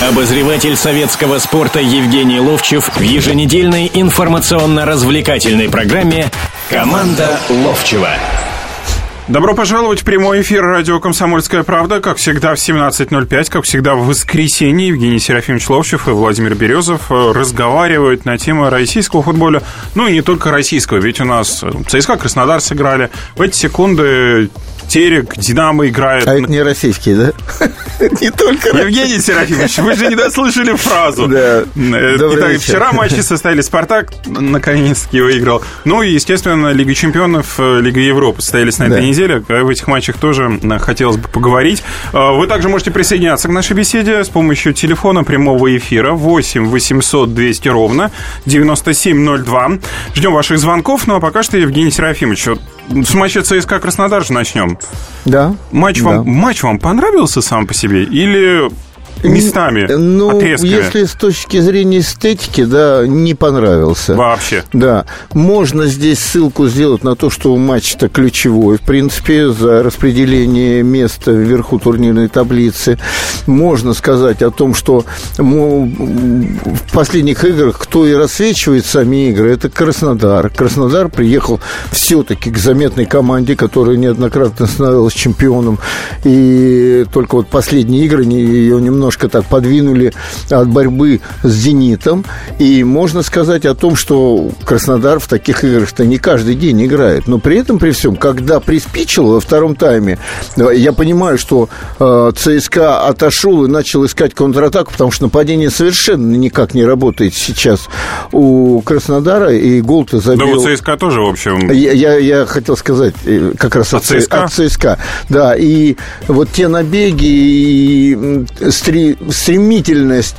Обозреватель советского спорта Евгений Ловчев в еженедельной информационно-развлекательной программе «Команда Ловчева». Добро пожаловать в прямой эфир радио «Комсомольская правда». Как всегда в 17.05, как всегда в воскресенье Евгений Серафимович Ловчев и Владимир Березов э, разговаривают на тему российского футбола. Ну и не только российского, ведь у нас э, ЦСКА Краснодар сыграли. В эти секунды Терек, Динамо играет. А это не российские, да? Не только Евгений Серафимович, вы же не дослышали фразу. Да. Э, итак, вчера матчи состояли. Спартак наконец-таки выиграл. Ну и, естественно, Лига чемпионов, э, Лига Европы состоялись на этой неделе. В этих матчах тоже э, хотелось бы поговорить. Вы также можете присоединяться к нашей беседе с помощью телефона прямого эфира 8 800 200 ровно 9702. Ждем ваших звонков. Ну а пока что, Евгений Серафимович, с матча ЦСКА Краснодар же начнем. Да. Матч, да. Вам, матч вам понравился сам по себе? Или местами, Ну, отрезками. если с точки зрения эстетики, да, не понравился. Вообще. Да. Можно здесь ссылку сделать на то, что матч-то ключевой, в принципе, за распределение места вверху турнирной таблицы. Можно сказать о том, что в последних играх кто и рассвечивает сами игры, это Краснодар. Краснодар приехал все-таки к заметной команде, которая неоднократно становилась чемпионом. И только вот последние игры ее немного немножко так подвинули от борьбы с «Зенитом». И можно сказать о том, что Краснодар в таких играх-то не каждый день играет. Но при этом, при всем, когда приспичило во втором тайме, я понимаю, что э, ЦСКА отошел и начал искать контратаку, потому что нападение совершенно никак не работает сейчас у Краснодара, и гол-то забил... Да, у ЦСКА тоже, в общем... Я, я, я хотел сказать э, как раз от, от ЦСКА. От ЦСКА. Да, и вот те набеги и стри стремительность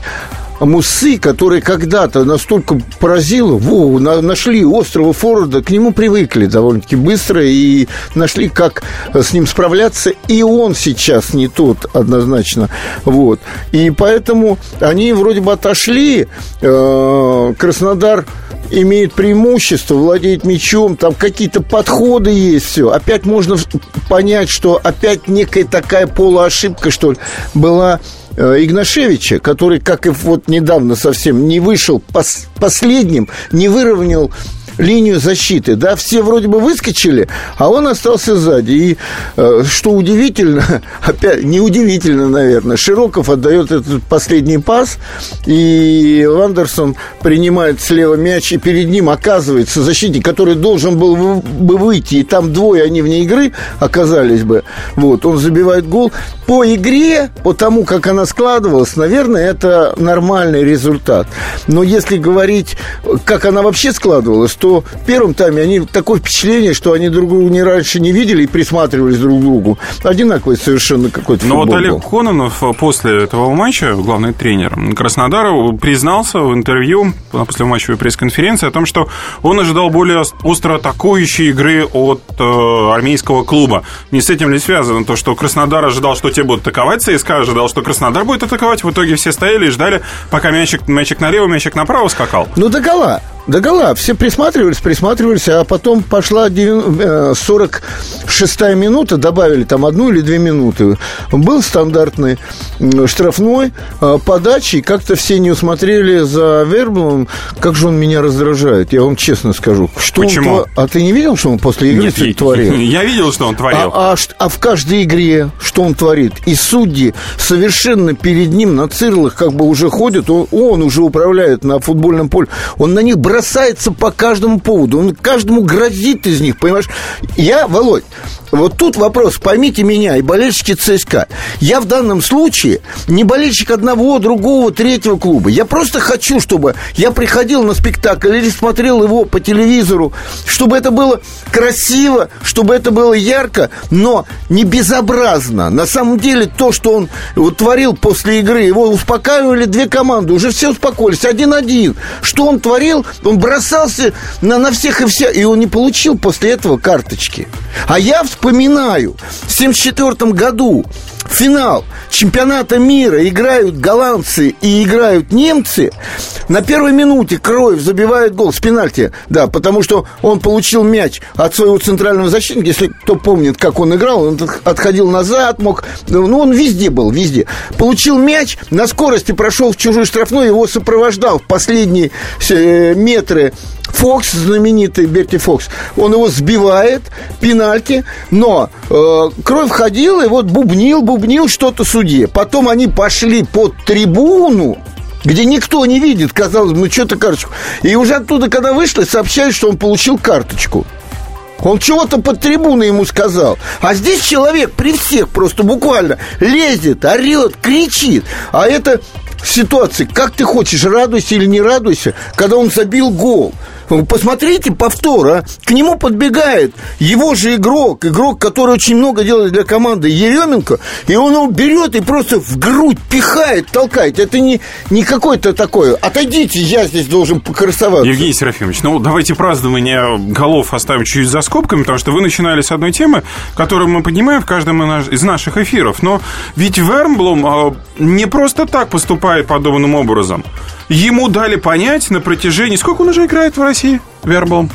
Мусы, который когда-то настолько поразило, во, на, нашли острова Форда, к нему привыкли довольно-таки быстро и нашли, как с ним справляться, и он сейчас не тот однозначно, вот. И поэтому они вроде бы отошли, э, Краснодар имеет преимущество, владеет мячом, там какие-то подходы есть, все. Опять можно понять, что опять некая такая полуошибка, что ли, была Игнашевича, который, как и вот недавно совсем, не вышел пос последним, не выровнял линию защиты, да, все вроде бы выскочили, а он остался сзади. И э, что удивительно, опять неудивительно, наверное, Широков отдает этот последний пас, и Вандерсон принимает слева мяч, и перед ним оказывается защитник, который должен был бы выйти, и там двое они вне игры оказались бы. Вот, он забивает гол. По игре, по тому, как она складывалась, наверное, это нормальный результат. Но если говорить, как она вообще складывалась, то в первом тайме они такое впечатление, что они друг друга не раньше не видели и присматривались друг к другу. Одинаковый совершенно какой-то Но вот Олег был. Кононов после этого матча, главный тренер Краснодара, признался в интервью на послематчевой пресс-конференции о том, что он ожидал более остро атакующей игры от э, армейского клуба. Не с этим ли связано то, что Краснодар ожидал, что те будут атаковать, ЦСКА ожидал, что Краснодар будет атаковать, в итоге все стояли и ждали, пока мячик, мячик налево, мячик направо скакал? Ну, до гола. До гола. Все присматривались, присматривались, а потом пошла 46-я минута, добавили там одну или две минуты. Был стандартный штрафной, а, подачи, и как-то все не усмотрели за Верблом. Как же он меня раздражает, я вам честно скажу. Что Почему? Он, а ты не видел, что он после игры Нет, творил? Я видел, что он творил. А, а, а в каждой игре что он творит? И судьи совершенно перед ним на цирлах как бы уже ходят, он, он уже управляет на футбольном поле. Он на них бросается по каждому поводу, он каждому грозит из них, понимаешь? Я, Володь, вот тут вопрос, поймите меня и болельщики ЦСКА. Я в данном случае не болельщик одного, другого, третьего клуба. Я просто хочу, чтобы я приходил на спектакль или смотрел его по телевизору, чтобы это было красиво, чтобы это было ярко, но не безобразно. На самом деле то, что он творил после игры, его успокаивали две команды, уже все успокоились, один-один. Что он творил? Он бросался на, на всех и вся, и он не получил после этого карточки. А я вспоминаю, в 1974 году финал чемпионата мира играют голландцы и играют немцы. На первой минуте Кроев забивает гол с пенальти. Да, потому что он получил мяч от своего центрального защитника. Если кто помнит, как он играл, он отходил назад, мог... Ну, он везде был, везде. Получил мяч, на скорости прошел в чужой штрафной, его сопровождал в последние э, метры Фокс, знаменитый Берти Фокс, он его сбивает, пенальти, но э, кровь ходила и вот бубнил, бубнил что-то судье. Потом они пошли под трибуну, где никто не видит, казалось бы, ну что-то карточку. И уже оттуда, когда вышли, сообщают, что он получил карточку. Он чего-то под трибуной ему сказал. А здесь человек при всех просто буквально лезет, орет, кричит. А это ситуации, как ты хочешь, радуйся или не радуйся, когда он забил гол. Посмотрите повтор, а. К нему подбегает его же игрок, игрок, который очень много делает для команды, Еременко, и он его берет и просто в грудь пихает, толкает. Это не, не какое-то такое. Отойдите, я здесь должен покрасоваться. Евгений Серафимович, ну давайте празднование голов оставим чуть за скобками, потому что вы начинали с одной темы, которую мы поднимаем в каждом из наших эфиров. Но ведь Вермблом а, не просто так поступает подобным образом. Ему дали понять на протяжении... Сколько он уже играет в России, Верблом?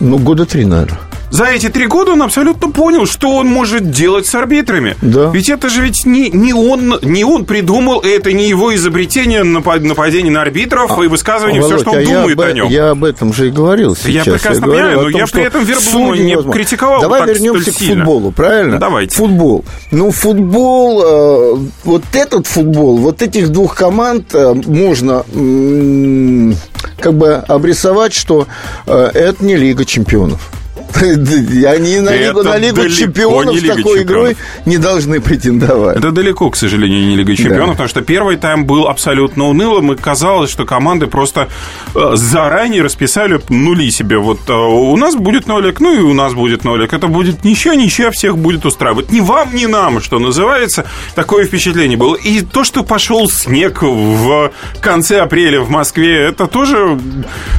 Ну, года три, наверное за эти три года он абсолютно понял, что он может делать с арбитрами. Да. Ведь это же ведь не, не, он, не он придумал, это не его изобретение нападение на арбитров а, и высказывание Володь, все, что он а думает об, о нем. Я об этом же и говорил сейчас. Я прекрасно я понимаю, но том, я при этом Верблума не невозможно. критиковал Давай так вернемся к сильно. футболу, правильно? Давайте. Футбол. Ну, футбол, э, вот этот футбол, вот этих двух команд э, можно э, как бы обрисовать, что э, это не Лига чемпионов. Они на Лигу, на Лигу чемпионов с такой игрой не должны претендовать. Это далеко, к сожалению, не Лига чемпионов, потому что первый тайм был абсолютно унылым, и казалось, что команды просто э, заранее расписали нули себе. Вот э, у нас будет нолик, ну и у нас будет нолик. Это будет ничья, ничья всех будет устраивать. Ни вам, ни нам, что называется. Такое впечатление было. И то, что пошел снег в конце апреля в Москве, это тоже...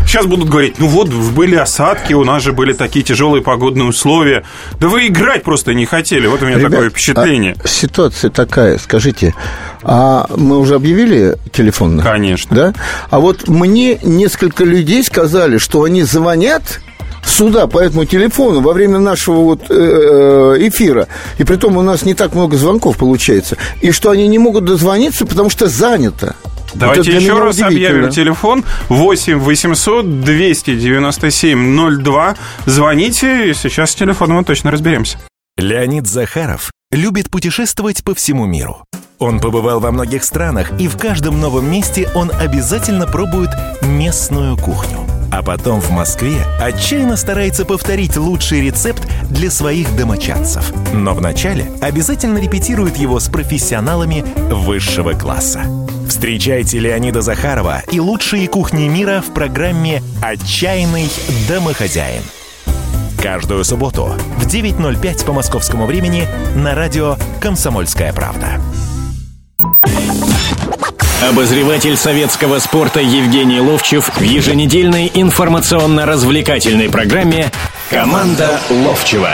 Сейчас будут говорить, ну вот, были осадки, у нас же были такие тяжелые тяжелые погодные условия. Да вы играть просто не хотели. Вот у меня Ребят, такое впечатление. А ситуация такая, скажите, а мы уже объявили телефон? Конечно. Да? А вот мне несколько людей сказали, что они звонят сюда по этому телефону во время нашего вот э, э, эфира. И при том у нас не так много звонков получается. И что они не могут дозвониться, потому что занято. Давайте вот еще раз объявим телефон 8 800 297 02. Звоните, и сейчас с телефоном мы точно разберемся. Леонид Захаров любит путешествовать по всему миру. Он побывал во многих странах, и в каждом новом месте он обязательно пробует местную кухню. А потом в Москве отчаянно старается повторить лучший рецепт для своих домочадцев. Но вначале обязательно репетирует его с профессионалами высшего класса. Встречайте Леонида Захарова и лучшие кухни мира в программе «Отчаянный домохозяин». Каждую субботу в 9.05 по московскому времени на радио «Комсомольская правда». Обозреватель советского спорта Евгений Ловчев в еженедельной информационно-развлекательной программе «Команда Ловчева».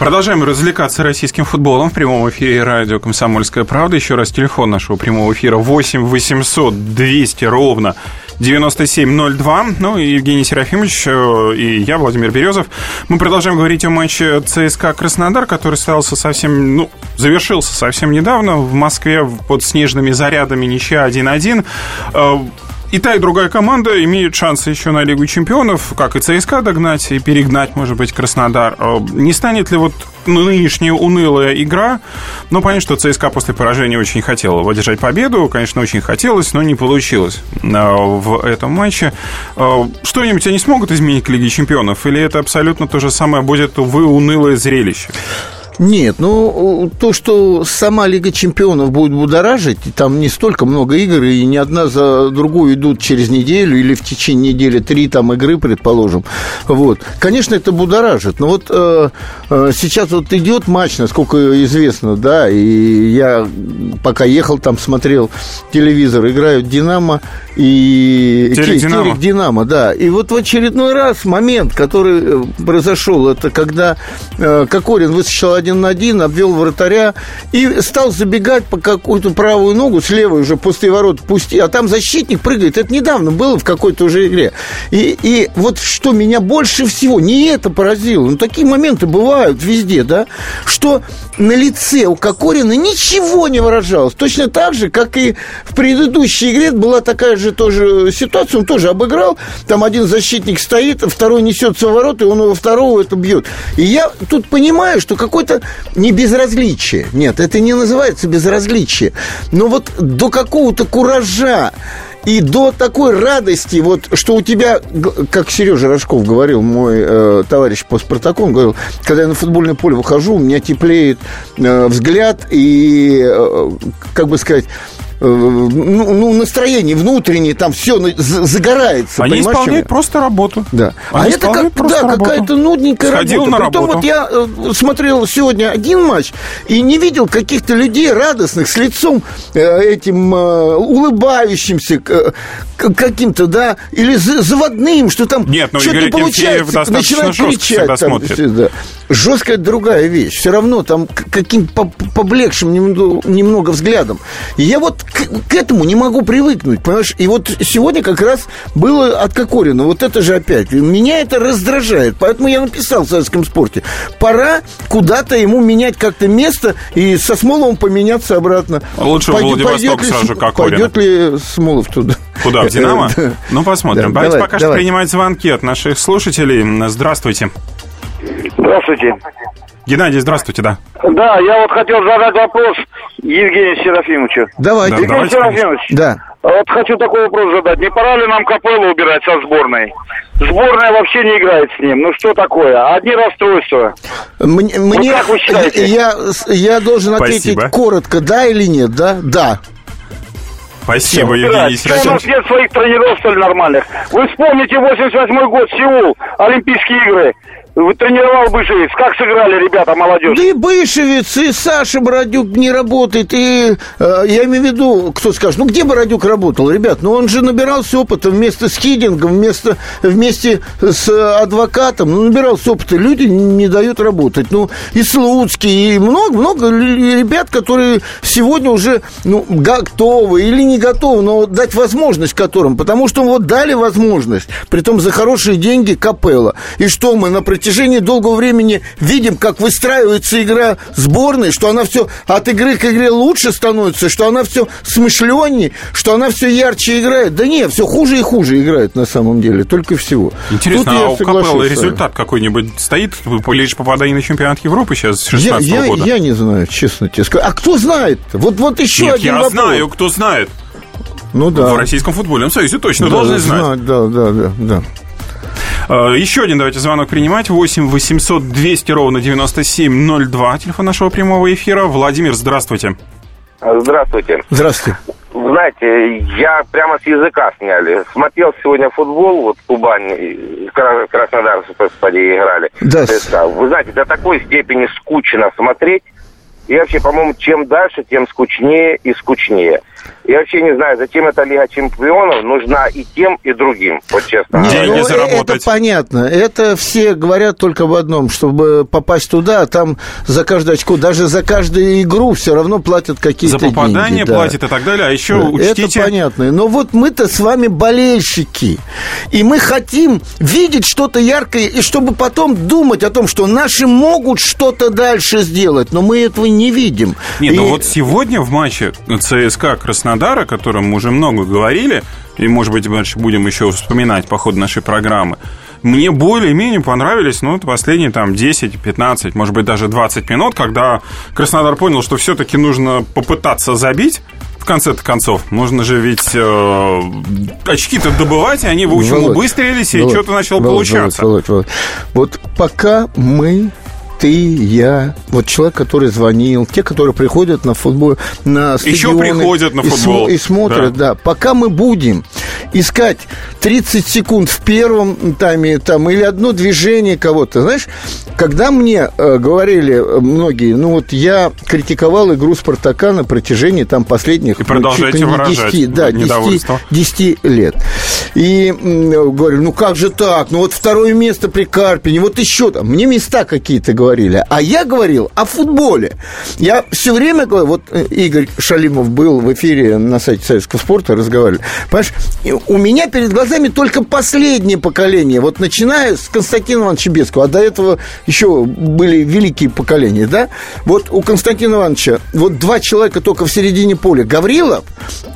Продолжаем развлекаться российским футболом в прямом эфире радио «Комсомольская правда». Еще раз телефон нашего прямого эфира 8 800 200 ровно 9702. Ну и Евгений Серафимович э, и я, Владимир Березов. Мы продолжаем говорить о матче ЦСКА Краснодар, который состоялся совсем, ну, завершился совсем недавно в Москве под снежными зарядами ничья 1-1 и та, и другая команда имеют шансы еще на Лигу чемпионов, как и ЦСКА догнать и перегнать, может быть, Краснодар. Э, не станет ли вот нынешняя унылая игра? Ну, понятно, что ЦСКА после поражения очень хотела выдержать победу. Конечно, очень хотелось, но не получилось э, в этом матче. Э, что-нибудь они смогут изменить к Лиге чемпионов? Или это абсолютно то же самое будет, увы, унылое зрелище? Нет, ну, то, что сама Лига Чемпионов будет будоражить, там не столько много игр, и ни одна за другую идут через неделю или в течение недели три там игры, предположим. Вот. Конечно, это будоражит, но вот э, э, сейчас вот идет матч, насколько известно, да, и я пока ехал там, смотрел телевизор, играют «Динамо» и Терек Динамо. Терек Динамо, да. И вот в очередной раз момент, который э, произошел, это когда э, Кокорин высочил один на один, обвел вратаря и стал забегать по какую-то правую ногу, с левой уже пустые ворот пусти, а там защитник прыгает. Это недавно было в какой-то уже игре. И, и вот что меня больше всего, не это поразило, но такие моменты бывают везде, да, что на лице у Кокорина ничего не выражалось. Точно так же, как и в предыдущей игре была такая же тоже ситуация, он тоже обыграл, там один защитник стоит, второй несется в ворот, и он его второго это бьет. И я тут понимаю, что не безразличие. Нет, это не называется безразличие. Но вот до какого-то куража и до такой радости, вот, что у тебя, как Сережа Рожков говорил, мой э, товарищ по Спартаку, он говорил, когда я на футбольное поле выхожу, у меня теплеет э, взгляд и, э, как бы сказать, ну, ну, настроение внутреннее, там все загорается. Они исполняют просто работу. Да. Они а это как, да, какая-то нудненькая Сходил работа. На Притом работу. вот я э, смотрел сегодня один матч и не видел каких-то людей радостных, с лицом э, этим улыбающимся, каким-то, да, или заводным, что там Нет, ну, что-то Игорь не получается, начинает кричать. Там, смотрит. да. Жесткая другая вещь. Все равно там каким поблекшим немного, немного взглядом. И я вот к, к этому не могу привыкнуть, понимаешь? И вот сегодня как раз было от Кокорина, вот это же опять. Меня это раздражает, поэтому я написал в советском спорте. Пора куда-то ему менять как-то место и со Смоловым поменяться обратно. Лучше Пойдет, в Владивосток сразу же Кокорина. Пойдет ли Смолов туда? Куда, в «Динамо»? Ну, посмотрим. Давайте пока что принимать звонки от наших слушателей. Здравствуйте. Здравствуйте. Геннадий, здравствуйте, да. Да, я вот хотел задать вопрос Евгению Серафимовичу. Давайте. Да, Евгений давайте, Серафимович, да. вот хочу такой вопрос задать. Не пора ли нам Капеллу убирать со сборной? Сборная вообще не играет с ним. Ну что такое? Одни расстройства. Мне, вот мне как вы считаете? Я, я должен ответить Спасибо. коротко, да или нет, да? Да. Спасибо, Все, Евгений Серафимович. У нас нет своих тренеров, что ли, нормальных. Вы вспомните 88 год, Сеул, Олимпийские игры. Тренировал Бышевец. Как сыграли ребята, молодежь? Да и Бышевец, и Саша Бородюк не работает. И э, я имею в виду, кто скажет, ну где Бородюк работал, ребят? Ну он же набирался опыта вместо с Хидингом, вместо, вместе с адвокатом. Ну набирался опыта. Люди не дают работать. Ну и Слуцкий, и много-много ребят, которые сегодня уже ну, готовы или не готовы, но дать возможность которым. Потому что вот дали возможность, притом за хорошие деньги Капелла. И что мы на протяжении долгого времени видим, как выстраивается игра сборной, что она все от игры к игре лучше становится, что она все смышленнее, что она все ярче играет. Да нет, все хуже и хуже играет на самом деле, только всего. Интересно, Тут а у Капеллы результат какой-нибудь стоит? Лишь попадание на чемпионат Европы сейчас с 16 я, года? Я не знаю, честно тебе скажу. А кто знает? Вот, вот еще Нет, один я вопрос. знаю, кто знает. Ну да. В Российском футбольном союзе точно да, должны знать. Да, да, да, да. Э, еще один давайте звонок принимать. 8 800 200 ровно 9702. Телефон нашего прямого эфира. Владимир, здравствуйте. Здравствуйте. Здравствуйте. Знаете, я прямо с языка сняли. Смотрел сегодня футбол, вот Кубань, Краснодар, господи, играли. Да. Вы знаете, до такой степени скучно смотреть. И вообще, по-моему, чем дальше, тем скучнее и скучнее. Я вообще не знаю, зачем эта Лига Чемпионов нужна и тем, и другим, вот честно. Деньги ну, заработать. Это понятно. Это все говорят только об одном, чтобы попасть туда, а там за каждое очко, даже за каждую игру все равно платят какие-то деньги. За попадание деньги, платят да. и так далее, а еще да, учтите... Это понятно. Но вот мы-то с вами болельщики, и мы хотим видеть что-то яркое, и чтобы потом думать о том, что наши могут что-то дальше сделать, но мы этого не видим. Нет, ну и... ну вот сегодня в матче ЦСКА Краснодара, о котором мы уже много говорили, и, может быть, дальше будем еще вспоминать по ходу нашей программы, мне более-менее понравились, ну, последние там 10, 15, может быть, даже 20 минут, когда Краснодар понял, что все-таки нужно попытаться забить, в конце-то концов, нужно же ведь э, очки-то добывать, и они, в общем, Володь, убыстрились, и что-то начало Володь, получаться. Володь, Володь, Володь. Вот пока мы ты, я, вот человек, который звонил, те, которые приходят на футбол, на стадионы. Еще приходят на футбол. И, и смотрят, да. да. Пока мы будем искать 30 секунд в первом тайме там, или одно движение кого-то, знаешь, когда мне э, говорили многие, ну вот я критиковал игру Спартака на протяжении там последних... И продолжаете ну, 10, да, 10, 10 лет. И говорю, ну как же так? Ну вот второе место при Карпине, вот еще там. Мне места какие-то говорили. А я говорил о футболе. Я все время говорю, вот э, Игорь Шалимов был в эфире на сайте Советского спорта, разговаривали. Понимаешь, у меня перед глазами только последнее поколение. Вот начиная с Константина Ивановича Бескова, а до этого еще были великие поколения, да? Вот у Константина Ивановича вот два человека только в середине поля. Гаврилов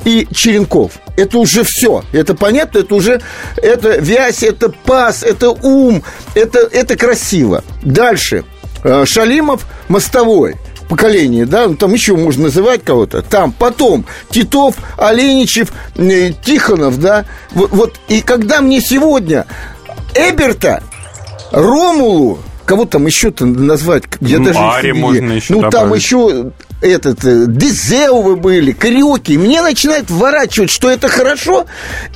и Черенков. Это уже все. Это понятно, это уже это вязь, это пас, это ум, это, это красиво. Дальше. Э, Шалимов мостовой поколение, да, ну, там еще можно называть кого-то, там, потом, Титов, Оленичев, э, Тихонов, да, вот, вот, и когда мне сегодня Эберта, Ромулу, кого там еще-то назвать, я ну, даже... Ари можно еще Ну, добавить. там еще этот, э, Дезеувы были, Кариоки. Мне начинает вворачивать, что это хорошо,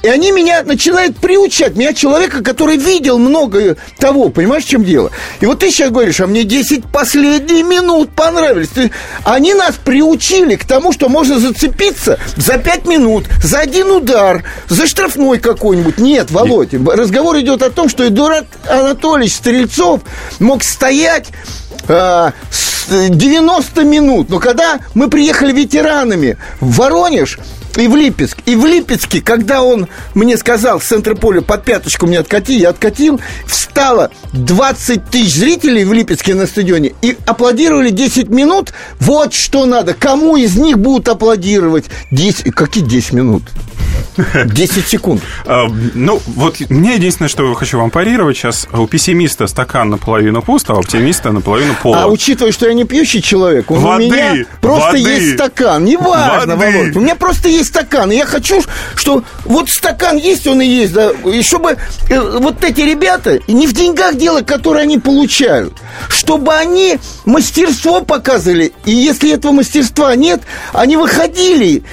и они меня начинают приучать. Меня человека, который видел много того, понимаешь, в чем дело? И вот ты сейчас говоришь, а мне 10 последних минут понравились. Ты... Они нас приучили к тому, что можно зацепиться за 5 минут, за один удар, за штрафной какой-нибудь. Нет, Володя, разговор идет о том, что Эдуард Анатольевич Стрельцов мог стоять 90 минут. Но когда мы приехали ветеранами в Воронеж, и в Липецк. И в Липецке, когда он мне сказал, с центра поля под пяточку мне откати, я откатил, встало 20 тысяч зрителей в Липецке на стадионе и аплодировали 10 минут. Вот что надо. Кому из них будут аплодировать? 10, какие 10 минут? 10 секунд. А, ну, вот мне единственное, что хочу вам парировать сейчас. У пессимиста стакан наполовину пуст, а у оптимиста наполовину пол. А учитывая, что я не пьющий человек, у меня просто есть стакан. Неважно, Володь. У меня просто есть стакан. И я хочу, что вот стакан есть, он и есть. Да, и чтобы э, вот эти ребята, не в деньгах дело, которые они получают, чтобы они мастерство показывали. И если этого мастерства нет, они выходили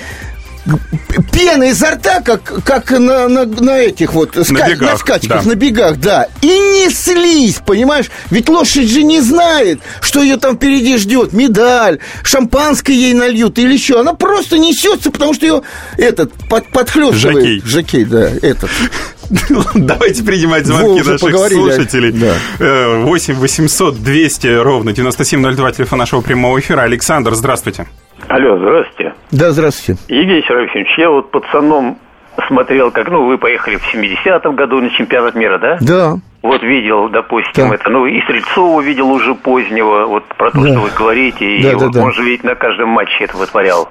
пена изо рта, как, как на, на, на этих вот ска- бегах, на скачках, да. на бегах, да. И неслись, понимаешь? Ведь лошадь же не знает, что ее там впереди ждет. Медаль, шампанское ей нальют или еще. Она просто несется, потому что ее этот под, подхлестывает. Жакей. Жакей, да, этот. Давайте принимать звонки наших слушателей. Да. 8 800 200 ровно 9702, телефон нашего прямого эфира. Александр, здравствуйте. Алло, здравствуйте. Да, здравствуйте. Евгений Серафимович, я вот пацаном смотрел, как, ну, вы поехали в 70-м году на чемпионат мира, да? Да. Вот видел, допустим, да. это, ну, и Стрельцова видел уже позднего, вот про то, да. что вы говорите, да, и да, вот, да. он же ведь на каждом матче это вытворял.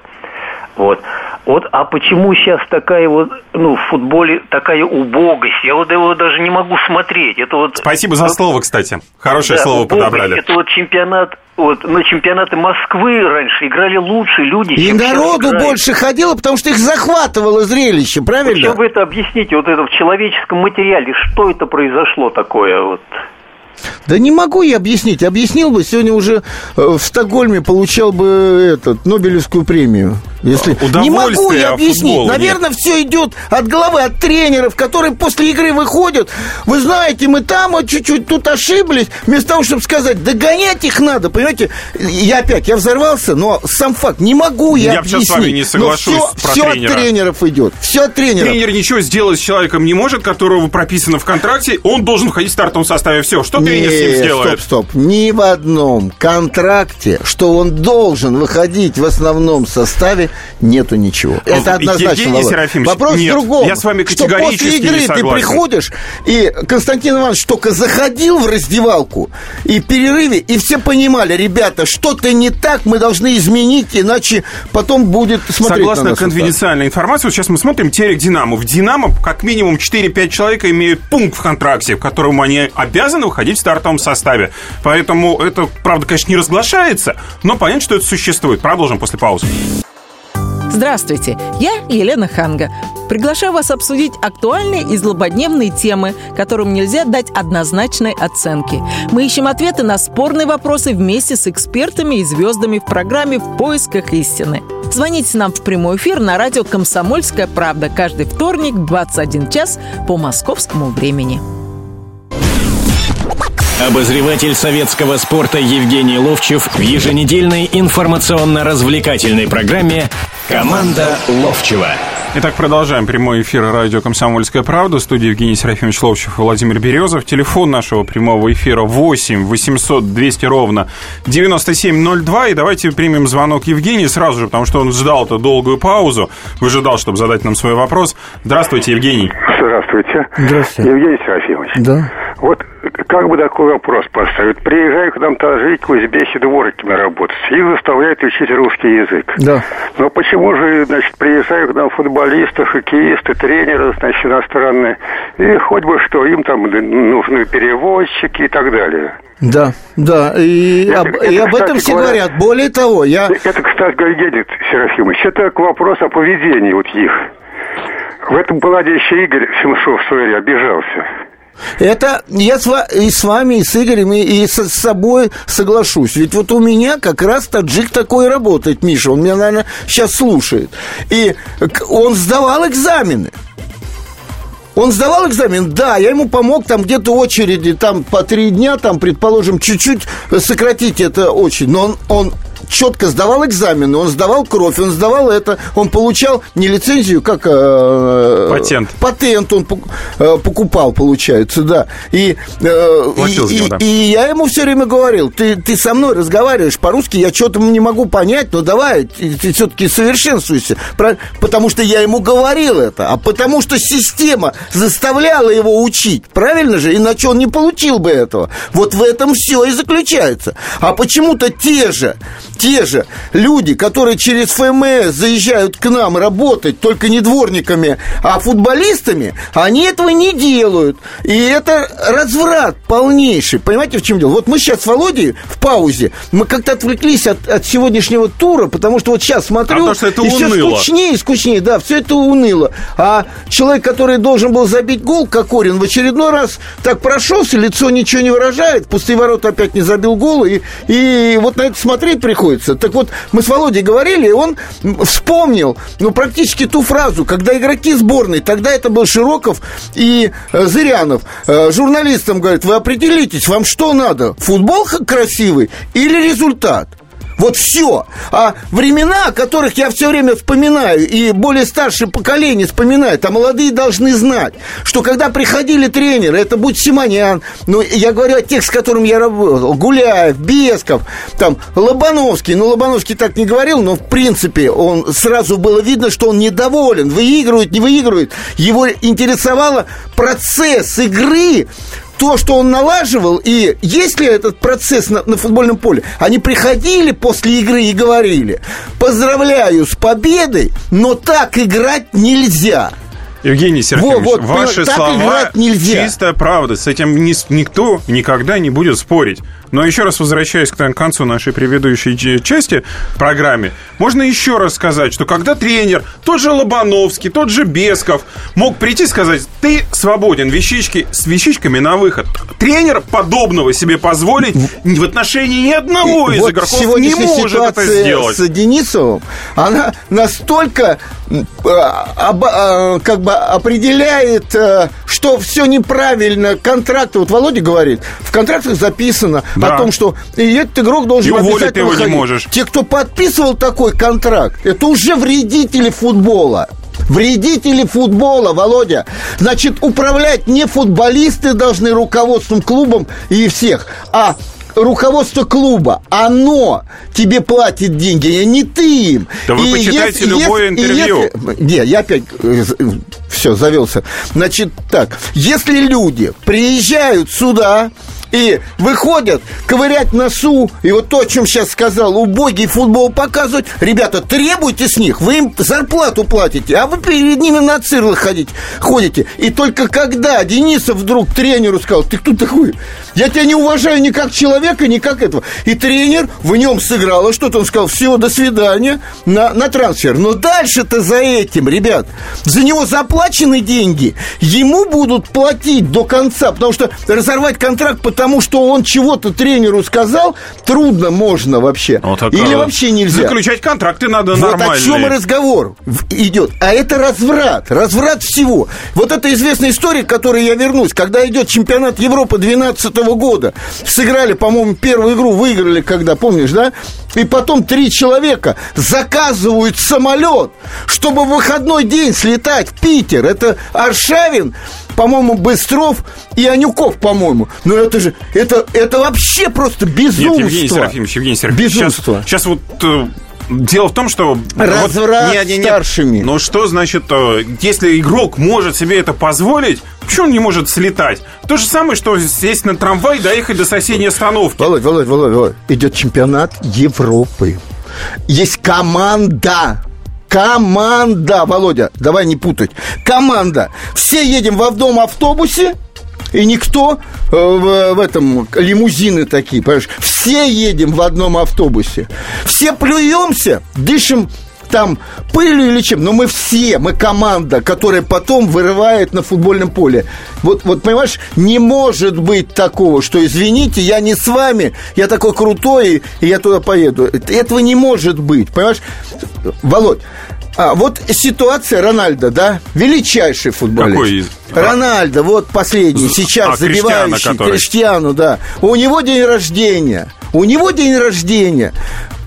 Вот. Вот, а почему сейчас такая вот, ну, в футболе такая убогость? Я вот его даже не могу смотреть. Это вот... Спасибо за слово, кстати. Хорошее да, слово убогость. подобрали. Это вот чемпионат вот на чемпионаты Москвы раньше играли лучше люди. И народу больше ходило, потому что их захватывало зрелище, правильно? Чем вы это объясните, вот это в человеческом материале, что это произошло такое вот? Да не могу я объяснить. Объяснил бы, сегодня уже э, в Стокгольме получал бы этот, Нобелевскую премию. Если... Не могу я объяснить. Футбол, Наверное, нет. все идет от головы, от тренеров, которые после игры выходят. Вы знаете, мы там вот чуть-чуть тут ошиблись. Вместо того, чтобы сказать, догонять их надо, понимаете? Я опять, я взорвался, но сам факт, не могу я, я объяснить. Я с вами не соглашусь но все, про все тренера. от тренеров идет. Все от тренеров. Тренер ничего сделать с человеком не может, которого прописано в контракте. Он должен входить в стартовом составе. Все, что тренер с ним сделает? Стоп, стоп. Ни в одном контракте, что он должен выходить в основном составе, нету ничего. Это однозначно. Вопрос нет, в другом. Я с вами категорически что после игры не ты приходишь, и Константин Иванович только заходил в раздевалку и в перерыве, и все понимали, ребята, что-то не так, мы должны изменить, иначе потом будет смотреть Согласно на конфиденциальной информации, вот сейчас мы смотрим Терек Динамо. В Динамо как минимум 4-5 человек имеют пункт в контракте, в котором они обязаны выходить в стартовом составе. Поэтому это, правда, конечно, не разглашается, но понятно, что это существует. Продолжим после паузы. Здравствуйте, я Елена Ханга. Приглашаю вас обсудить актуальные и злободневные темы, которым нельзя дать однозначной оценки. Мы ищем ответы на спорные вопросы вместе с экспертами и звездами в программе «В поисках истины». Звоните нам в прямой эфир на радио «Комсомольская правда» каждый вторник в 21 час по московскому времени. Обозреватель советского спорта Евгений Ловчев в еженедельной информационно-развлекательной программе «Команда Ловчева». Итак, продолжаем прямой эфир радио «Комсомольская правда». В студии Евгений Серафимович Ловчев и Владимир Березов. Телефон нашего прямого эфира 8 800 200 ровно 9702. И давайте примем звонок Евгений сразу же, потому что он ждал эту долгую паузу. Выжидал, чтобы задать нам свой вопрос. Здравствуйте, Евгений. Здравствуйте. Здравствуйте. Евгений Серафимович. Да. Вот как бы такой вопрос поставить. Приезжаю к нам таджики, узбеки, дворниками работать. Их заставляют учить русский язык. Да. Но почему же, значит, приезжают к нам футболисты, хоккеисты, тренеры, значит, иностранные, и хоть бы что, им там нужны переводчики и так далее. Да, да, и, это, об, это, и об кстати, этом все говорят. Более того, я... Это, кстати, Евгений Серафимович, это вопрос о поведении вот их. В этом плане еще Игорь Семшов в свое время обижался. Это я и с вами, и с Игорем, и, с собой соглашусь. Ведь вот у меня как раз таджик такой работает, Миша. Он меня, наверное, сейчас слушает. И он сдавал экзамены. Он сдавал экзамен? Да, я ему помог, там где-то очереди, там по три дня, там, предположим, чуть-чуть сократить это очередь. Но он, он четко сдавал экзамены, он сдавал кровь, он сдавал это, он получал не лицензию, как... Э, патент. Патент он э, покупал, получается, да. И, э, и, и, да. и я ему все время говорил, ты, ты со мной разговариваешь по-русски, я что-то не могу понять, но давай, ты, ты все-таки совершенствуйся. Потому что я ему говорил это, а потому что система заставляла его учить, правильно же? Иначе он не получил бы этого. Вот в этом все и заключается. А почему-то те же те же люди, которые через ФМС заезжают к нам работать, только не дворниками, а футболистами, они этого не делают. И это разврат полнейший. Понимаете, в чем дело? Вот мы сейчас с Володей в паузе, мы как-то отвлеклись от, от сегодняшнего тура, потому что вот сейчас смотрю, а что это и все скучнее и скучнее. Да, все это уныло. А человек, который должен был забить гол, Кокорин, в очередной раз так прошелся, лицо ничего не выражает, пустые ворота опять не забил гол, и, и вот на это смотреть приходится приходится. Так вот, мы с Володей говорили, и он вспомнил, ну, практически ту фразу, когда игроки сборной, тогда это был Широков и э, Зырянов, э, журналистам говорят, вы определитесь, вам что надо, футбол красивый или результат? Вот все. А времена, о которых я все время вспоминаю, и более старшее поколение вспоминает, а молодые должны знать, что когда приходили тренеры, это будь Симонян, ну, я говорю о тех, с которыми я работал, Гуляев, Бесков, там, Лобановский, ну, Лобановский так не говорил, но, в принципе, он сразу было видно, что он недоволен, выигрывает, не выигрывает. Его интересовало процесс игры, то, что он налаживал, и есть ли этот процесс на, на футбольном поле, они приходили после игры и говорили, поздравляю с победой, но так играть нельзя. Евгений Серафимович, вот, вот, ваши слова нельзя. чистая правда. С этим никто никогда не будет спорить. Но еще раз возвращаясь к концу нашей предыдущей части программе, можно еще раз сказать, что когда тренер, тот же Лобановский, тот же Бесков, мог прийти и сказать, ты свободен, вещички с вещичками на выход. Тренер подобного себе позволить в отношении ни одного из вот игроков не может это сделать. с Денисовым, она настолько а, как бы определяет, э, что все неправильно. Контракты, вот Володя говорит, в контрактах записано да. о том, что этот игрок должен и обязательно его выходить. не можешь. Те, кто подписывал такой контракт, это уже вредители футбола. Вредители футбола, Володя. Значит, управлять не футболисты должны руководством клубом и всех, а руководство клуба, оно тебе платит деньги, а не ты им. Да вы и почитайте если, любое если, интервью. Если, не, я опять э, все, завелся. Значит, так, если люди приезжают сюда И выходят ковырять носу, и вот то, о чем сейчас сказал, убогий футбол показывать. Ребята, требуйте с них, вы им зарплату платите, а вы перед ними на цирлах ходите, ходите. И только когда Денисов вдруг тренеру сказал, ты кто такой? Я тебя не уважаю ни как человека, ни как этого. И тренер в нем сыграло что-то, он сказал, все, до свидания, на, на трансфер. Но дальше-то за этим, ребят, за него заплачены деньги, ему будут платить до конца, потому что разорвать контракт, потому что он чего-то тренеру сказал, трудно можно вообще. Ну, так, Или вообще нельзя. Заключать контракты надо вот нормальные. о чем разговор идет. А это разврат, разврат всего. Вот эта известная история, к которой я вернусь, когда идет чемпионат Европы 2012 года, сыграли, по-моему, первую игру, выиграли, когда, помнишь, да? И потом три человека заказывают самолет, чтобы в выходной день слетать в Питер. Это Аршавин, по-моему, Быстров и Анюков, по-моему. Но это же, это, это вообще просто безумство. Нет, Евгений Серафимович, Евгений Серафимович, безумство. Сейчас, сейчас вот э, Дело в том, что... Разврат вот, не, не, старшими. Ну что значит, э, если игрок может себе это позволить, почему он не может слетать? То же самое, что сесть на трамвай и доехать до соседней остановки. Володь, Володь, Володь, Володь. Идет чемпионат Европы. Есть команда команда, Володя, давай не путать. Команда. Все едем в одном автобусе, и никто э, в, в этом лимузины такие, понимаешь? Все едем в одном автобусе. Все плюемся, дышим там пылью или чем, но мы все, мы команда, которая потом вырывает на футбольном поле. Вот, вот понимаешь, не может быть такого, что, извините, я не с вами, я такой крутой, и я туда поеду. Этого не может быть, понимаешь? Володь, а, вот ситуация Рональда, да? Величайший футболист. Какой? Рональдо, вот последний, сейчас а, забивающий Криштиану, да. У него день рождения. У него день рождения.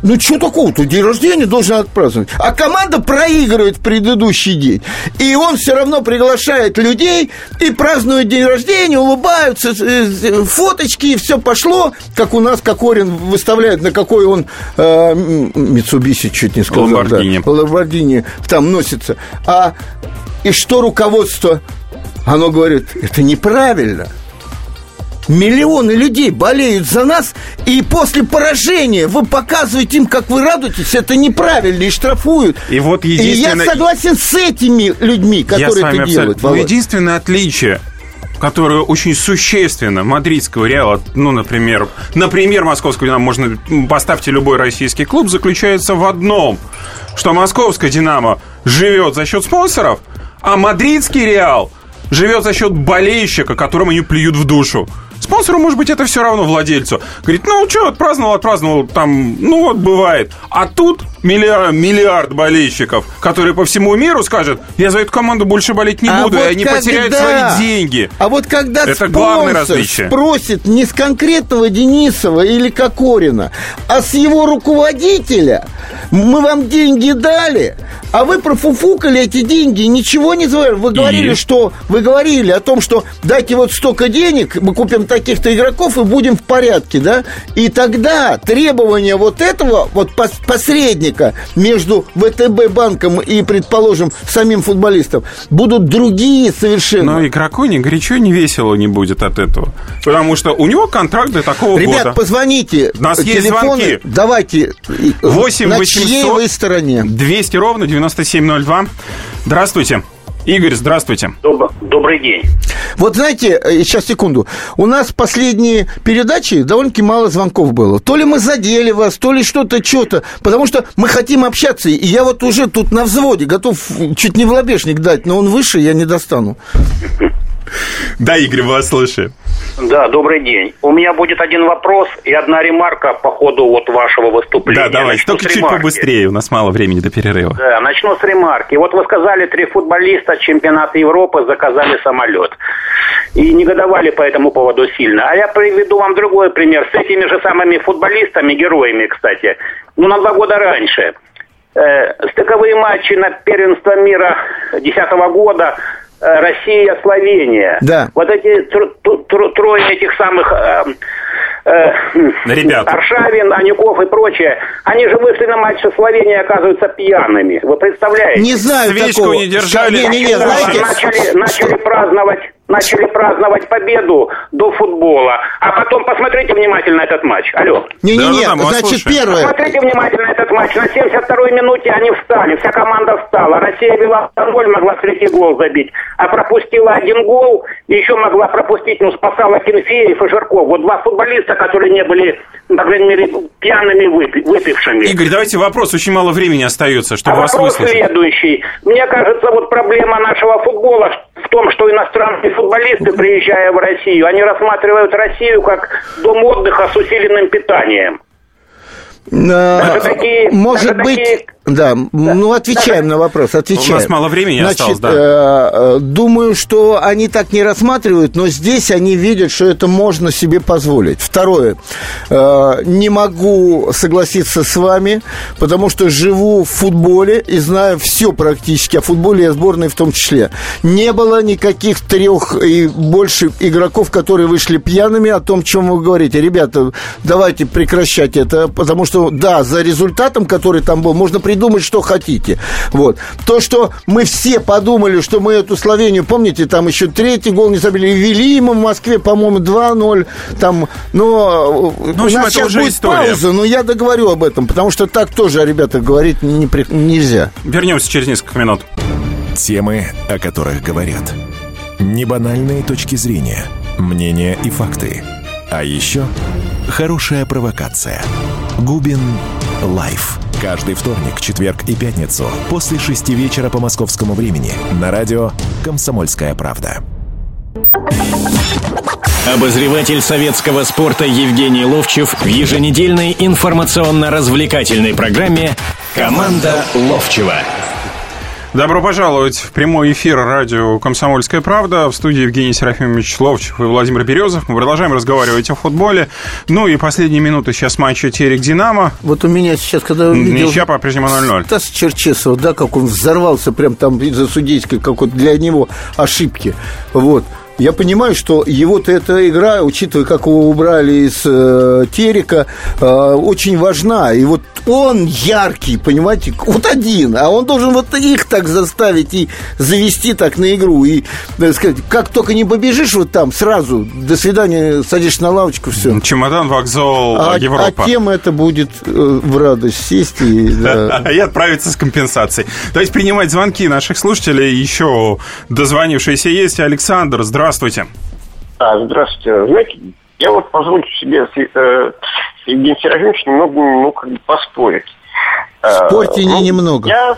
Ну, что такого-то? День рождения должен отпраздновать. А команда проигрывает в предыдущий день. И он все равно приглашает людей и празднует день рождения, улыбаются, э, э, фоточки, и все пошло, как у нас Кокорин выставляет, на какой он э, Митсубиси чуть не сказал. Ламборгини. Да, Ламборгини там носится. А и что руководство? Оно говорит, это неправильно. Миллионы людей болеют за нас, и после поражения вы показываете им, как вы радуетесь, это неправильно, и штрафуют. И вот единственное... И я согласен с этими людьми, которые это делают. Но единственное отличие которое очень существенно мадридского Реала, ну, например, например, московского Динамо, можно поставьте любой российский клуб, заключается в одном, что московская Динамо живет за счет спонсоров, а мадридский Реал живет за счет болельщика, которому они плюют в душу. Спонсору, может быть, это все равно владельцу. Говорит, ну, что, отпраздновал, отпраздновал, там, ну, вот бывает. А тут миллиард, миллиард болельщиков, которые по всему миру скажут, я за эту команду больше болеть не а буду, вот и они когда... потеряют свои деньги. А вот когда это главное различие. спросит не с конкретного Денисова или Кокорина, а с его руководителя, мы вам деньги дали, а вы профуфукали эти деньги, ничего не звали. Вы говорили, и? что вы говорили о том, что дайте вот столько денег, мы купим таких-то игроков и будем в порядке, да? И тогда требования вот этого вот посредника между ВТБ банком и, предположим, самим футболистом будут другие совершенно. Но игроку ни горячо, ни весело не будет от этого. Потому что у него контракт до такого Ребят, года. Ребят, позвоните. У нас телефоны, есть звонки. Давайте. 8 800 на чьей вы стороне? 200 ровно 9702. Здравствуйте. Игорь, здравствуйте. Добрый день. Вот знаете, э, сейчас секунду. У нас последние передачи довольно-таки мало звонков было. То ли мы задели вас, то ли что-то, что-то. Потому что мы хотим общаться. И я вот уже тут на взводе готов чуть не в лобешник дать, но он выше, я не достану. Да, Игорь, вас слушаем. Да, добрый день. У меня будет один вопрос и одна ремарка по ходу вот вашего выступления. Да, давайте, только чуть ремарки. побыстрее, у нас мало времени до перерыва. Да, начну с ремарки. Вот вы сказали, три футболиста чемпионата Европы заказали самолет. И негодовали по этому поводу сильно. А я приведу вам другой пример. С этими же самыми футболистами, героями, кстати, ну, на два года раньше. Э, стыковые матчи на первенство мира 2010 года Россия, Словения. Да. Вот эти тр- тр- трое этих самых э, э, Ребят. Аршавин, Анюков и прочее, они же вышли на матч со Словенией, оказываются пьяными. Вы представляете? Не знаю Свечку такого. не держали. Не, не, не, знаете? Начали, начали праздновать начали праздновать победу до футбола. А потом посмотрите внимательно этот матч. Алло. Не-не-не, да, да, значит, первое... Посмотрите внимательно этот матч. На 72-й минуте они встали, вся команда встала. Россия вела голь, могла третий гол забить. А пропустила один гол, и еще могла пропустить, ну, спасала Кенфеев и Жирков. Вот два футболиста, которые не были, по крайней мере, пьяными выпи- выпившими. Игорь, давайте вопрос, очень мало времени остается, чтобы а вас вопрос выслушать. следующий. Мне кажется, вот проблема нашего футбола в том, что иностранные футболисты, приезжая в Россию, они рассматривают Россию как дом отдыха с усиленным питанием. Даже такие, Может даже быть, такие да, да, ну отвечаем да. на вопрос, отвечаем. У нас мало времени Значит, осталось, да. Э, э, думаю, что они так не рассматривают, но здесь они видят, что это можно себе позволить. Второе, э, не могу согласиться с вами, потому что живу в футболе и знаю все практически о футболе и о сборной в том числе. Не было никаких трех и больше игроков, которые вышли пьяными о том, чем вы говорите. Ребята, давайте прекращать это, потому что, да, за результатом, который там был, можно придумать что хотите. Вот. То, что мы все подумали, что мы эту Словению, помните, там еще третий гол не забили, вели мы в Москве, по-моему, 2-0, там, но ну, у нас сейчас будет история. пауза, но я договорю об этом, потому что так тоже, ребята, говорить не, нельзя. Вернемся через несколько минут. Темы, о которых говорят. Небанальные точки зрения, мнения и факты. А еще хорошая провокация. Губин Live. Каждый вторник, четверг и пятницу после шести вечера по московскому времени на радио «Комсомольская правда». Обозреватель советского спорта Евгений Ловчев в еженедельной информационно-развлекательной программе «Команда Ловчева». Добро пожаловать в прямой эфир радио «Комсомольская правда». В студии Евгений Серафимович Ловчев и Владимир Березов. Мы продолжаем разговаривать о футболе. Ну и последние минуты сейчас матча Терек-Динамо. Вот у меня сейчас, когда увидел... Ничья по-прежнему 0-0. Стас Черчесов, да, как он взорвался прям там из-за судейской какой-то для него ошибки. Вот я понимаю, что его-то эта игра, учитывая, как его убрали из э, Терека, э, очень важна. И вот он яркий, понимаете, вот один, а он должен вот их так заставить и завести так на игру. И, так сказать, как только не побежишь вот там, сразу, до свидания, садишься на лавочку, все. Чемодан, вокзал, а, Европа. А тем это будет э, в радость сесть и... Да. И отправиться с компенсацией. Есть принимать звонки наших слушателей еще дозвонившиеся есть. Александр, здравствуйте. Здравствуйте. А, здравствуйте. Знаете, я вот позволю себе с, э, с Евгением Серафимовичем немного, ну, как бы поспорить. Спорьте э, не ну, немного. Я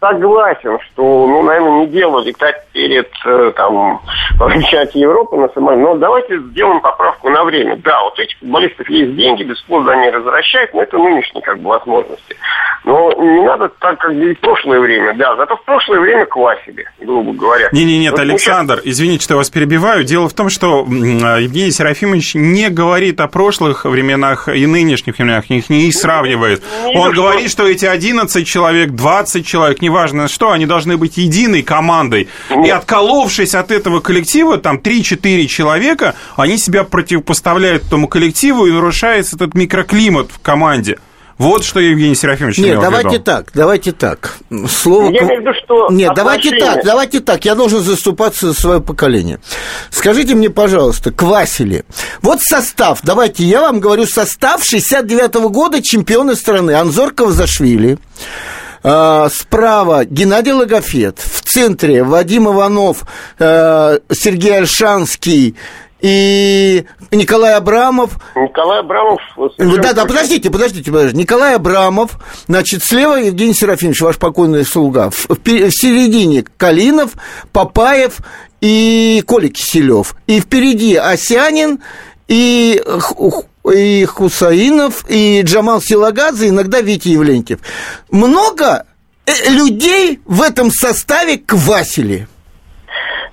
согласен, что, ну, наверное, не дело летать перед, э, там, чемпионате Европы на самолете. Но давайте сделаем поправку на время. Да, вот этих футболистов есть деньги, бесплатно они возвращают, но это нынешние, как бы, возможности. Но не надо так, как бы, и в прошлое время. Да, зато в прошлое время квасили, грубо говоря. Не-не, нет, вот Александр, сейчас... извините, что я вас перебиваю. Дело в том, что Евгений Серафимович не говорит о прошлых временах и нынешних временах, их не сравнивает. Не Он что... говорит, что эти 11 человек, 20 человек, неважно что, они должны быть единой командой. Нет. И отколовшись от этого коллектива, там 3-4 человека, они себя противопоставляют этому коллективу и нарушается этот микроклимат в команде. Вот что Евгений Серафимович Нет, давайте виду. так, давайте так. Слово... Я имею в виду, что Нет, отношения... давайте так, давайте так. Я должен заступаться за свое поколение. Скажите мне, пожалуйста, Квасили. Вот состав, давайте я вам говорю, состав 69-го года чемпионы страны. Анзор Кавзашвили. А, справа Геннадий Логофет, в центре Вадим Иванов, э, Сергей Альшанский и Николай Абрамов. Николай Абрамов. Да, да, подождите, подождите, подождите. Николай Абрамов, значит, слева Евгений Серафимович, ваш покойный слуга. В, в, в середине Калинов, Папаев и Коля Киселев. И впереди Осянин и и Хусаинов, и Джамал Силагадзе, иногда Витя Евлентьев. Много э, людей в этом составе квасили.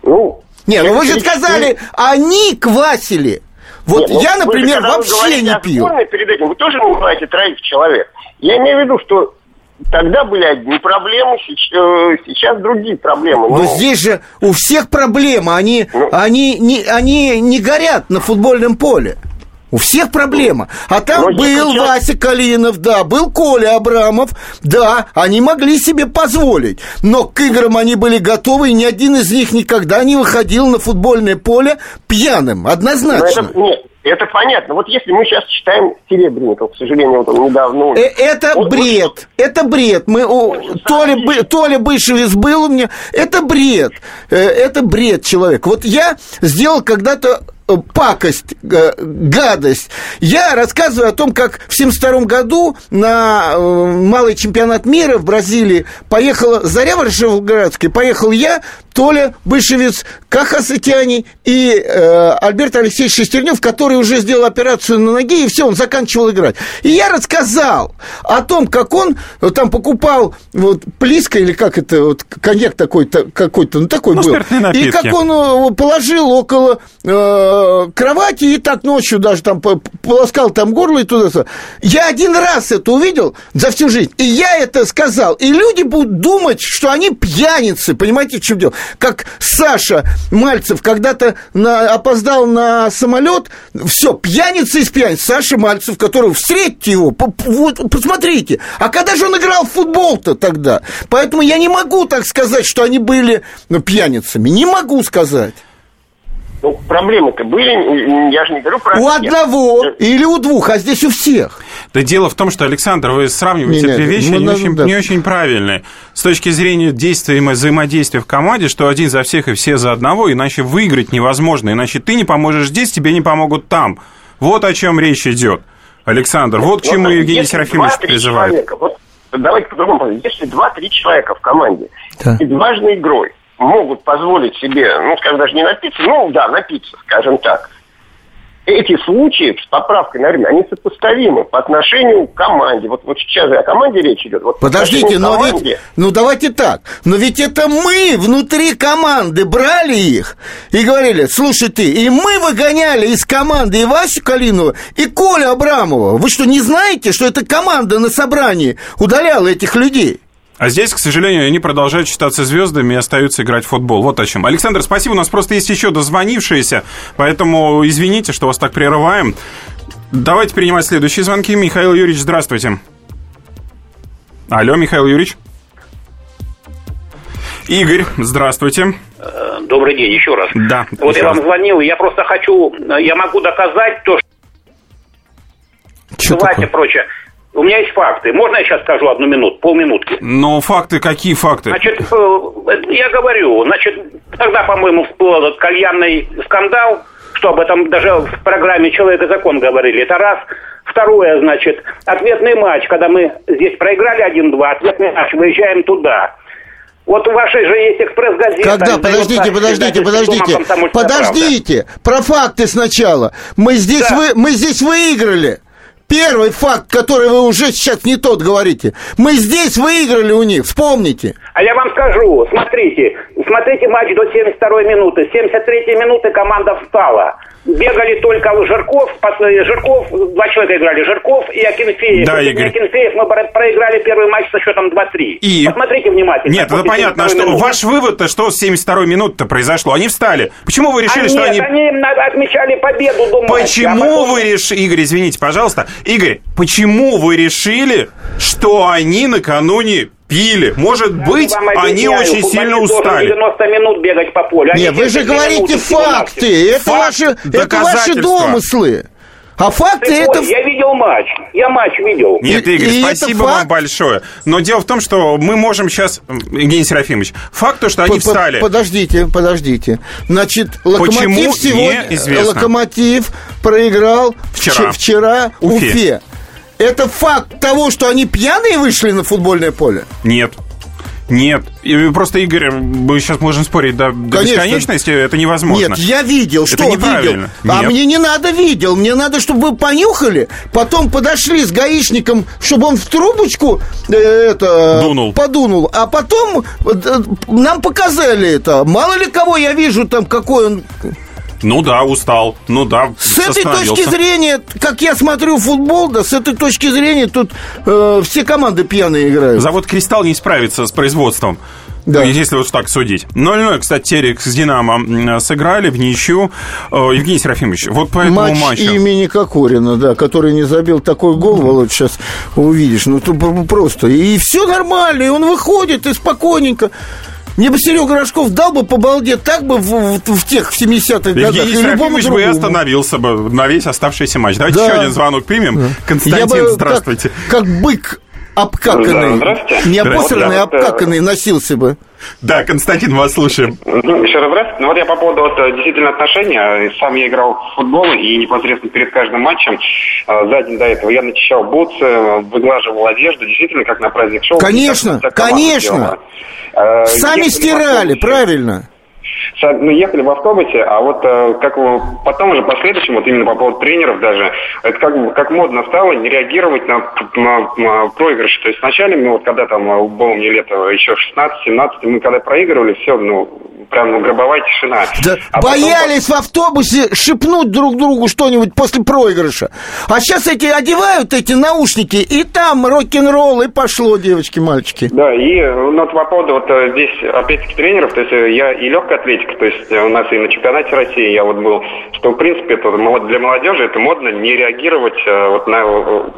Ну, не, ну вы же сказали, они квасили. Вот Нет, я, ну, например, же, вообще не пью. перед этим вы тоже называете троих человек. Я имею в виду, что Тогда были одни проблемы, сейчас э, другие проблемы. Но ну, здесь же у всех проблемы, они, ну, они, не, они не горят на футбольном поле. У всех проблема. А там Но был сейчас... Вася Калинов, да, был Коля Абрамов, да, они могли себе позволить. Но к играм они были готовы, и ни один из них никогда не выходил на футбольное поле пьяным, однозначно. Это, нет, это понятно. Вот если мы сейчас читаем Серебренников, к сожалению, вот он недавно... Э, это вот, бред, вот, это бред. Мы, о, то, ли, бы, то ли Бышевец был у меня, это бред. Э, это бред человек. Вот я сделал когда-то пакость, э, гадость. Я рассказываю о том, как в 1972 году на э, малый чемпионат мира в Бразилии поехала Заря Варшавградская, поехал я, Толя Бышевец, Каха Сатяни и э, Альберт Алексеевич Шестернев, который уже сделал операцию на ноге, и все, он заканчивал играть. И я рассказал о том, как он э, там покупал вот плиска, или как это, вот коньяк такой-то, какой-то, ну такой ну, был. И как он положил около э, Э, кровати и так ночью даже там полоскал там горло и туда. Я один раз это увидел за всю жизнь, и я это сказал. И люди будут думать, что они пьяницы, понимаете, в чем дело? Как Саша Мальцев когда-то на, опоздал на самолет, все, пьяница из пьяниц. Саша Мальцев, которого встретите его, вот, посмотрите. А когда же он играл в футбол-то тогда? Поэтому я не могу так сказать, что они были ну, пьяницами. Не могу сказать. Ну, проблемы-то были, я же не говорю про... У всех. одного или у двух, а здесь у всех. Да дело в том, что, Александр, вы сравниваете две вещи ну, не, очень, да. не очень правильные. С точки зрения действия и взаимодействия в команде, что один за всех и все за одного, иначе выиграть невозможно. Иначе ты не поможешь здесь, тебе не помогут там. Вот о чем речь идет. Александр, вот, вот к чему вот, Евгений Серафимович призывает. Человека, вот, давайте по-другому. Если два-три человека в команде да. и важной игрой, могут позволить себе, ну, скажем, даже не напиться, ну, да, напиться, скажем так. Эти случаи с поправкой на время, они сопоставимы по отношению к команде. Вот, вот сейчас же о команде речь идет. Вот Подождите, но команде... ведь, ну давайте так, но ведь это мы внутри команды брали их и говорили, слушай ты, и мы выгоняли из команды и Васю Калинова, и Коля Абрамова. Вы что, не знаете, что эта команда на собрании удаляла этих людей? А здесь, к сожалению, они продолжают считаться звездами и остаются играть в футбол. Вот о чем. Александр, спасибо. У нас просто есть еще дозвонившиеся, поэтому извините, что вас так прерываем. Давайте принимать следующие звонки. Михаил Юрьевич, здравствуйте. Алло, Михаил Юрьевич. Игорь, здравствуйте. Э, добрый день, еще раз. Да. Вот я раз. вам звонил, я просто хочу, я могу доказать то, что... Что и прочее. У меня есть факты. Можно я сейчас скажу одну минуту, полминутки? Ну, факты, какие факты? Значит, э, я говорю, значит, тогда, по-моему, всплыл этот кальянный скандал, что об этом даже в программе «Человек и закон» говорили. Это раз. Второе, значит, ответный матч, когда мы здесь проиграли 1-2, ответный матч, выезжаем туда. Вот у вашей же есть экспресс-газета. Когда? Подождите, подождите, подождите. Подождите. Про факты сначала. Мы здесь, да. вы, мы здесь выиграли. Первый факт, который вы уже сейчас не тот говорите. Мы здесь выиграли у них, вспомните. А я вам скажу, смотрите, смотрите матч до 72 минуты. 73 минуты команда встала бегали только Жирков, э, Жирков, два человека играли, Жирков и Акинфеев. Да, Игорь. Акинфеев мы проиграли первый матч со счетом 2-3. И? Посмотрите внимательно. Нет, это понятно, что минуты. ваш вывод-то, что с 72-й минуты-то произошло? Они встали. Почему вы решили, а что нет, они... они отмечали победу до Почему а потом... вы решили... Игорь, извините, пожалуйста. Игорь, почему вы решили, что они накануне пили. Может Я быть, они очень сильно устали. 90 минут бегать по полю. Нет, вы же говорите факты. Это, Факт, ваши, это ваши домыслы. А факты Ты это... Я видел матч. Я матч видел. Нет, Игорь, и спасибо вам факт... большое. Но дело в том, что мы можем сейчас... Евгений Серафимович, факт то, что они встали... Подождите, подождите. Значит, Локомотив сегодня... Локомотив проиграл вчера, вчера Уфе. Уфе. Это факт того, что они пьяные вышли на футбольное поле? Нет. Нет, и просто, Игорь, мы сейчас можем спорить до, до бесконечности, это невозможно. Нет, я видел, что это видел. А мне не надо видел, мне надо, чтобы вы понюхали, потом подошли с гаишником, чтобы он в трубочку э, это Дунул. подунул, а потом э, нам показали это. Мало ли кого я вижу там, какой он ну да, устал. Ну да, С этой точки зрения, как я смотрю футбол, да, с этой точки зрения тут э, все команды пьяные играют. Завод «Кристалл» не справится с производством. Да. Ну, если вот так судить. 0-0, кстати, Терек с «Динамо» сыграли в ничью. Евгений Серафимович, вот по этому Матч матчу... имени Кокорина, да, который не забил такой гол, Володь, сейчас увидишь. Ну, просто. И все нормально, и он выходит, и спокойненько. Мне бы Серега Рожков дал бы по балде так бы в, в, в тех 70-х годах. Евгений Серафимович бы остановился бы на весь оставшийся матч. Давайте да. еще один звонок примем. Да. Константин, Я бы, здравствуйте. Как, как бык обкаканный, да, не обосранный, а обкаканный носился бы. Да, Константин, вас слушаем. Ну, еще раз здравствуйте. Ну вот я по поводу вот, э, действительно отношения. Сам я играл в футбол, и непосредственно перед каждым матчем э, за день до этого я начищал бутсы, выглаживал одежду, действительно, как на праздник шоу. Конечно, конечно. Э, Сами стирали, правильно ну, ехали в автобусе, а вот э, как потом уже последующем, вот именно по поводу тренеров даже, это как, как модно стало не реагировать на, на, на проигрыши. То есть вначале, ну, вот когда там э, было мне лето еще 16-17, мы когда проигрывали, все, ну, прям ну, гробовая тишина. Да а боялись потом... в автобусе шепнуть друг другу что-нибудь после проигрыша. А сейчас эти одевают эти наушники, и там рок-н-ролл, и пошло, девочки, мальчики. Да, и ну, вот по поводу вот э, здесь, опять-таки, тренеров, то есть я и легкая атлетика, то есть у нас и на чемпионате России я вот был, что, в принципе, это для молодежи это модно не реагировать, э, вот на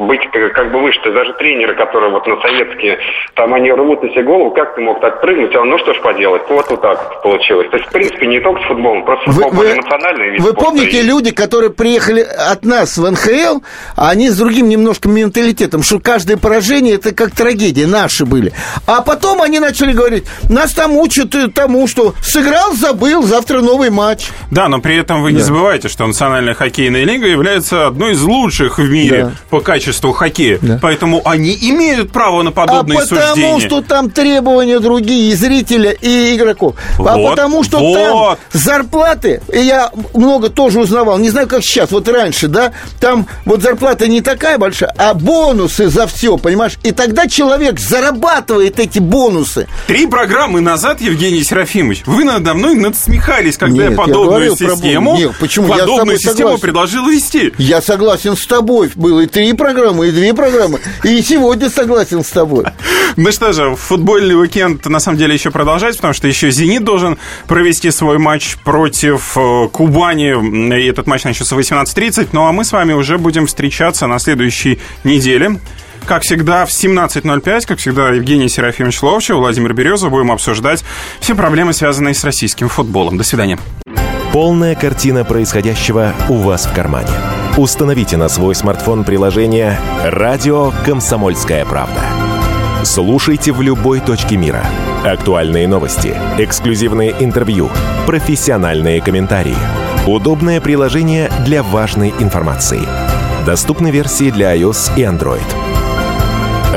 быть как бы выше. То есть даже тренеры, которые вот на советские, там они рвут на себе голову, как ты мог так прыгнуть, а ну что ж поделать, вот вот так получилось. То есть, в принципе, не только с футболом, просто футбол вы, эмоциональный вид Вы спорта. помните, люди, которые приехали от нас в НХЛ, а они с другим немножко менталитетом, что каждое поражение это как трагедия, наши были. А потом они начали говорить, нас там учат тому, что сыграл, забыл, завтра новый матч. Да, но при этом вы да. не забывайте, что Национальная хоккейная лига является одной из лучших в мире да. по качеству хоккея. Да. Поэтому они имеют право на подобные а потому, суждения. потому что там требования другие и зрителя, и игроков. А вот. А потому что вот. там зарплаты, и я много тоже узнавал, не знаю, как сейчас, вот раньше, да, там вот зарплата не такая большая, а бонусы за все, понимаешь? И тогда человек зарабатывает эти бонусы. Три программы назад, Евгений Серафимович, вы надо мной надсмехались, когда Нет, я подобную я систему, Нет, почему? подобную я систему предложил вести. Я согласен с тобой. Было и три программы, и две программы. И сегодня согласен с тобой. Ну что же, футбольный уикенд на самом деле еще продолжается, потому что еще «Зенит» должен провести свой матч против э, Кубани. И этот матч начнется в 18.30. Ну а мы с вами уже будем встречаться на следующей неделе. Как всегда, в 17.05, как всегда, Евгений Серафимович Ловчев, Владимир Березов. Будем обсуждать все проблемы, связанные с российским футболом. До свидания. Полная картина происходящего у вас в кармане. Установите на свой смартфон приложение «Радио Комсомольская правда». Слушайте в любой точке мира – Актуальные новости, эксклюзивные интервью, профессиональные комментарии. Удобное приложение для важной информации. Доступны версии для iOS и Android.